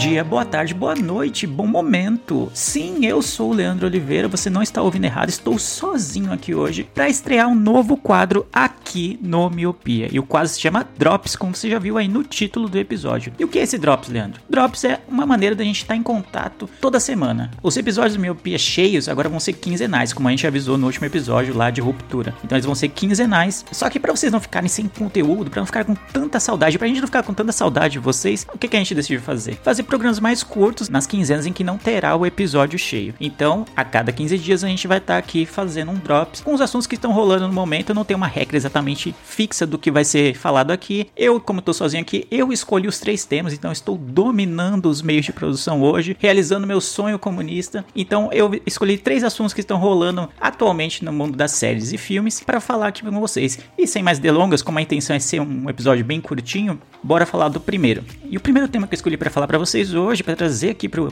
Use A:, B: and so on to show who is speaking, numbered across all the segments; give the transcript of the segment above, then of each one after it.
A: Dia, boa tarde, boa noite, bom momento. Sim, eu sou o Leandro Oliveira, você não está ouvindo errado, estou sozinho aqui hoje para estrear um novo quadro aqui no Miopia. E o quadro se chama Drops, como você já viu aí no título do episódio. E o que é esse Drops, Leandro? Drops é uma maneira da gente estar em contato toda semana. Os episódios do Miopia cheios agora vão ser quinzenais, como a gente avisou no último episódio lá de Ruptura. Então eles vão ser quinzenais. Só que para vocês não ficarem sem conteúdo, para não ficar com tanta saudade, pra gente não ficar com tanta saudade de vocês, o que, que a gente decidiu fazer? Fazer programas mais curtos nas quinzenas em que não terá o episódio cheio. Então, a cada 15 dias a gente vai estar aqui fazendo um drops com os assuntos que estão rolando no momento. Eu não tenho uma regra exatamente fixa do que vai ser falado aqui. Eu, como estou sozinho aqui, eu escolhi os três temas, então estou dominando os meios de produção hoje, realizando meu sonho comunista. Então, eu escolhi três assuntos que estão rolando atualmente no mundo das séries e filmes para falar aqui com vocês. E sem mais delongas, como a intenção é ser um episódio bem curtinho, bora falar do primeiro. E o primeiro tema que eu escolhi para falar para vocês hoje, para trazer aqui para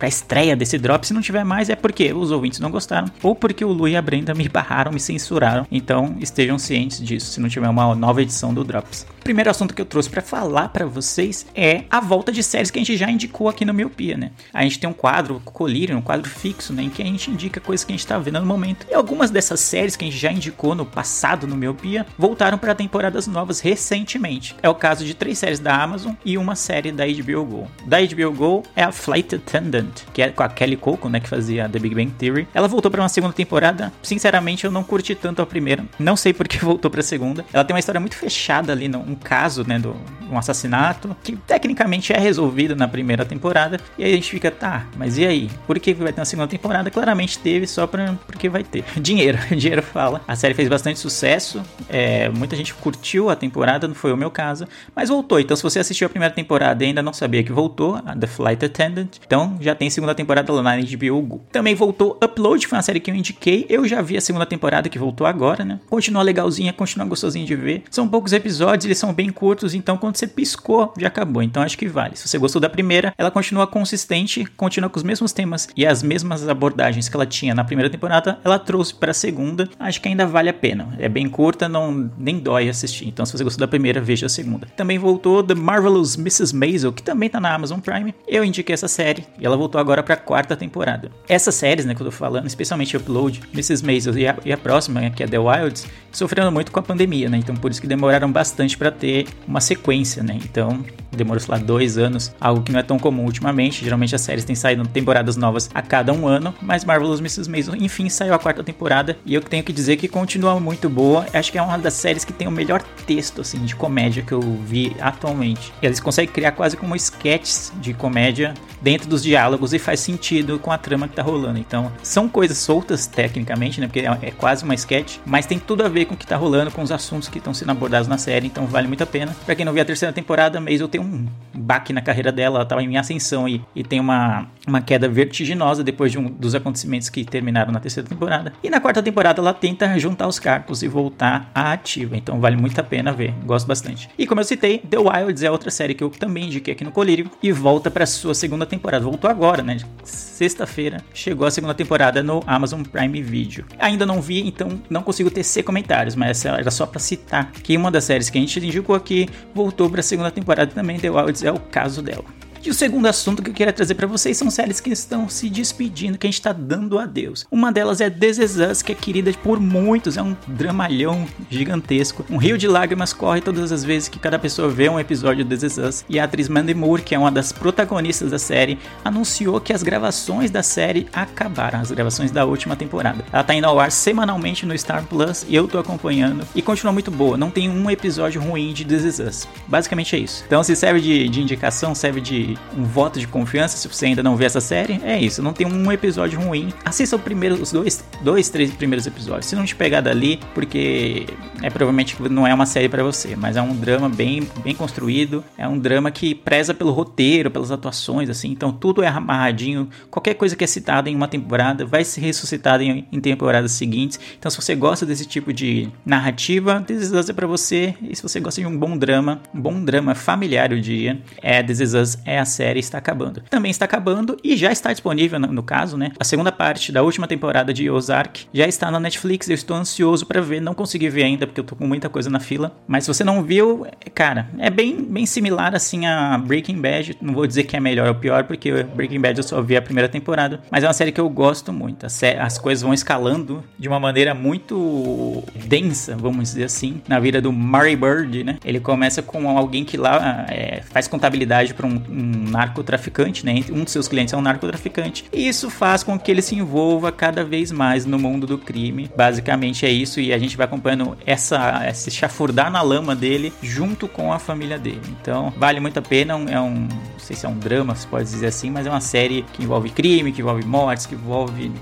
A: a estreia desse drop, se não tiver mais, é porque os ouvintes não gostaram, ou porque o Lu e a Brenda me barraram, me censuraram. Então estejam cientes disso, se não tiver uma nova edição do Drops. O primeiro assunto que eu trouxe para falar para vocês é a volta de séries que a gente já indicou aqui no Miopia, né? A gente tem um quadro, Colírio, um quadro fixo, né? Em que a gente indica coisas que a gente tá vendo no momento. E algumas dessas séries que a gente já indicou no passado no Miopia voltaram para temporadas novas recentemente. É o caso de três séries da Amazon e uma série da HBO Go. Da HBO Go é a Flight Attendant, que é com a Kelly Coco, né, que fazia The Big Bang Theory. Ela voltou para uma segunda temporada. Sinceramente, eu não curti tanto a primeira. Não sei por que voltou para a segunda. Ela tem uma história muito fechada ali, um caso, né, do um assassinato que tecnicamente é resolvido na primeira temporada. E aí a gente fica, tá, mas e aí? Por que vai ter uma segunda temporada? Claramente teve só pra, porque vai ter. Dinheiro, dinheiro fala. A série fez bastante sucesso. É, muita gente curtiu a temporada, não foi o meu caso, mas voltou. Então, se você assistiu a primeira temporada e ainda não sabia que voltou, a The Flight Attendant, então já tem segunda temporada lá na HBO Go. Também voltou Upload, foi uma série que eu indiquei. Eu já vi a segunda temporada que voltou agora, né? Continua legalzinha, continua gostosinho de ver. São poucos episódios, eles são bem curtos, então quando você piscou, já acabou. Então acho que vale. Se você gostou da primeira, ela continua consistente, continua com os mesmos temas e as mesmas abordagens que ela tinha na primeira temporada, ela trouxe para a segunda. Acho que ainda vale a pena. É bem curta, não nem dói assistir. Então se você gostou da primeira, veja a segunda. Também voltou The Marvelous Mrs. Maisel, que também tá na Amazon Prime. Eu indiquei essa série e ela voltou agora para a quarta temporada. Essas séries, né, que eu tô falando, especialmente Upload, Mrs. Maisel e a, e a próxima, que é The Wilds, sofrendo muito com a pandemia, né? Então por isso que demoraram bastante para ter uma sequência, né? Então demorou, sei lá, dois anos, algo que não é tão comum ultimamente. Geralmente as séries têm saído temporadas novas a cada um ano, mas Marvelous Mrs. Maisel, enfim, saiu a quarta temporada e eu tenho que dizer que continua muito boa. Acho que é uma das séries que tem o melhor texto, assim, de comédia que eu vi atualmente. Eles conseguem criar quase como sketches de comédia dentro dos diálogos e faz sentido com a trama que tá rolando. Então, são coisas soltas tecnicamente, né? Porque é, é quase uma sketch, mas tem tudo a ver com o que tá rolando, com os assuntos que estão sendo abordados na série, então vale muito a pena. Pra quem não viu a terceira temporada, Maisel tem um Welcome. Baque na carreira dela, ela tava em ascensão e, e tem uma, uma queda vertiginosa depois de um dos acontecimentos que terminaram na terceira temporada. E na quarta temporada ela tenta juntar os carpos e voltar à ativa, então vale muito a pena ver, gosto bastante. E como eu citei, The Wilds é outra série que eu também indiquei aqui no Colírio e volta para sua segunda temporada. Voltou agora, né? Sexta-feira chegou a segunda temporada no Amazon Prime Video. Ainda não vi, então não consigo tecer comentários, mas era só para citar que uma das séries que a gente indicou aqui voltou para a segunda temporada também. The Wilds é o caso dela. E o segundo assunto que eu queria trazer para vocês são séries que estão se despedindo, que a gente tá dando adeus. Uma delas é This Is Us, que é querida por muitos, é um dramalhão gigantesco. Um rio de lágrimas corre todas as vezes que cada pessoa vê um episódio de This Is Us. E a atriz Mandy Moore, que é uma das protagonistas da série, anunciou que as gravações da série acabaram, as gravações da última temporada. Ela tá indo ao ar semanalmente no Star Plus e eu tô acompanhando. E continua muito boa, não tem um episódio ruim de This Is Us. Basicamente é isso. Então se serve de, de indicação, serve de um voto de confiança se você ainda não vê essa série, é isso. Não tem um episódio ruim. Assista o primeiro, os dois, dois, três primeiros episódios. Se não te pegar dali, porque é provavelmente não é uma série para você, mas é um drama bem, bem construído. É um drama que preza pelo roteiro, pelas atuações, assim. Então tudo é amarradinho. Qualquer coisa que é citada em uma temporada vai ser ressuscitada em, em temporadas seguintes. Então se você gosta desse tipo de narrativa, This Is Us é pra você. E se você gosta de um bom drama, um bom drama familiar o dia, é This Is Us é a série está acabando. Também está acabando e já está disponível no, caso, né? A segunda parte da última temporada de Ozark já está na Netflix. Eu estou ansioso para ver, não consegui ver ainda porque eu tô com muita coisa na fila. Mas se você não viu, cara, é bem, bem similar assim a Breaking Bad. Não vou dizer que é melhor ou pior porque Breaking Bad eu só vi a primeira temporada, mas é uma série que eu gosto muito. As, as coisas vão escalando de uma maneira muito densa, vamos dizer assim, na vida do Murray Bird, né? Ele começa com alguém que lá é, faz contabilidade para um, um narcotraficante, né? Um dos seus clientes é um narcotraficante. E isso faz com que ele se envolva cada vez mais no mundo do crime. Basicamente é isso, e a gente vai acompanhando essa, esse chafurdar na lama dele junto com a família dele. Então, vale muito a pena. É um, não sei se é um drama, se pode dizer assim, mas é uma série que envolve crime, que envolve mortes, que envolve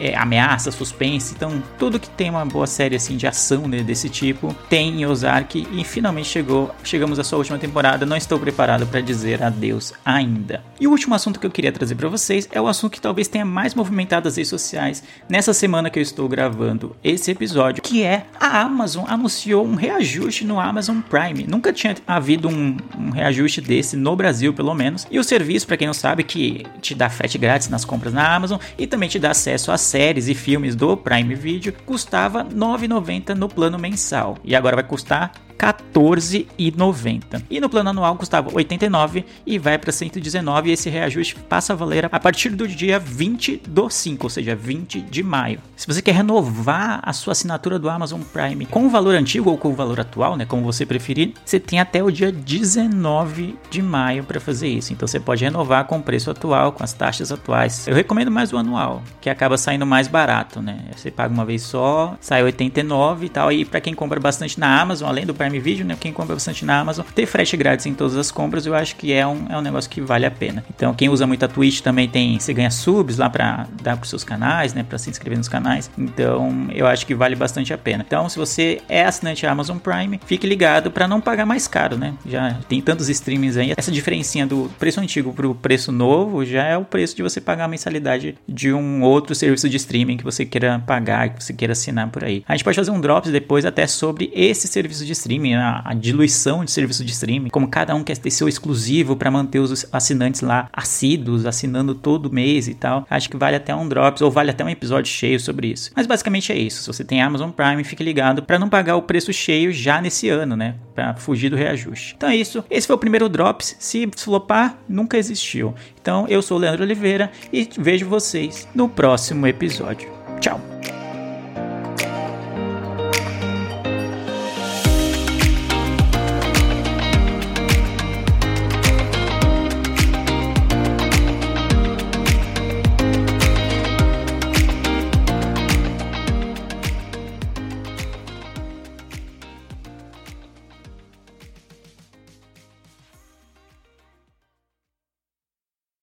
A: é, ameaça, suspense. Então, tudo que tem uma boa série assim de ação né, desse tipo tem em Ozark e finalmente chegou, chegamos à sua última temporada. Não estou preparado para dizer adeus ainda. E o último assunto que eu queria trazer para vocês é o assunto que talvez tenha mais movimentado as redes sociais nessa semana que eu estou gravando esse episódio, que é a Amazon anunciou um reajuste no Amazon Prime. Nunca tinha havido um, um reajuste desse no Brasil, pelo menos. E o serviço, para quem não sabe, que te dá frete grátis nas compras na Amazon e também te dá acesso a séries e filmes do Prime Video custava R$ 9,90 no plano mensal. E agora vai custar 14,90. E no plano anual custava 89 e vai para 119 e esse reajuste passa a valer a partir do dia 20 do 5, ou seja, 20 de maio. Se você quer renovar a sua assinatura do Amazon Prime com o valor antigo ou com o valor atual, né, como você preferir, você tem até o dia 19 de maio para fazer isso. Então você pode renovar com o preço atual, com as taxas atuais. Eu recomendo mais o anual, que acaba saindo mais barato, né? Você paga uma vez só, sai 89 e tal. E para quem compra bastante na Amazon, além do Prime Prime Video, né? Quem compra bastante na Amazon, ter frete grátis em todas as compras, eu acho que é um, é um negócio que vale a pena. Então, quem usa muito a Twitch também tem, você ganha subs lá para dar pros seus canais, né? Para se inscrever nos canais. Então, eu acho que vale bastante a pena. Então, se você é assinante Amazon Prime, fique ligado para não pagar mais caro, né? Já tem tantos streamings aí. Essa diferencinha do preço antigo pro preço novo já é o preço de você pagar a mensalidade de um outro serviço de streaming que você queira pagar, que você queira assinar por aí. A gente pode fazer um drops depois até sobre esse serviço de streaming streaming, a, a, diluição de serviço de streaming, como cada um quer ter seu exclusivo para manter os assinantes lá assíduos, assinando todo mês e tal. Acho que vale até um drops ou vale até um episódio cheio sobre isso. Mas basicamente é isso. Se você tem Amazon Prime, fique ligado para não pagar o preço cheio já nesse ano, né? Para fugir do reajuste. Então é isso. Esse foi o primeiro drops. Se flopar, nunca existiu. Então eu sou o Leandro Oliveira e vejo vocês no próximo episódio. Tchau.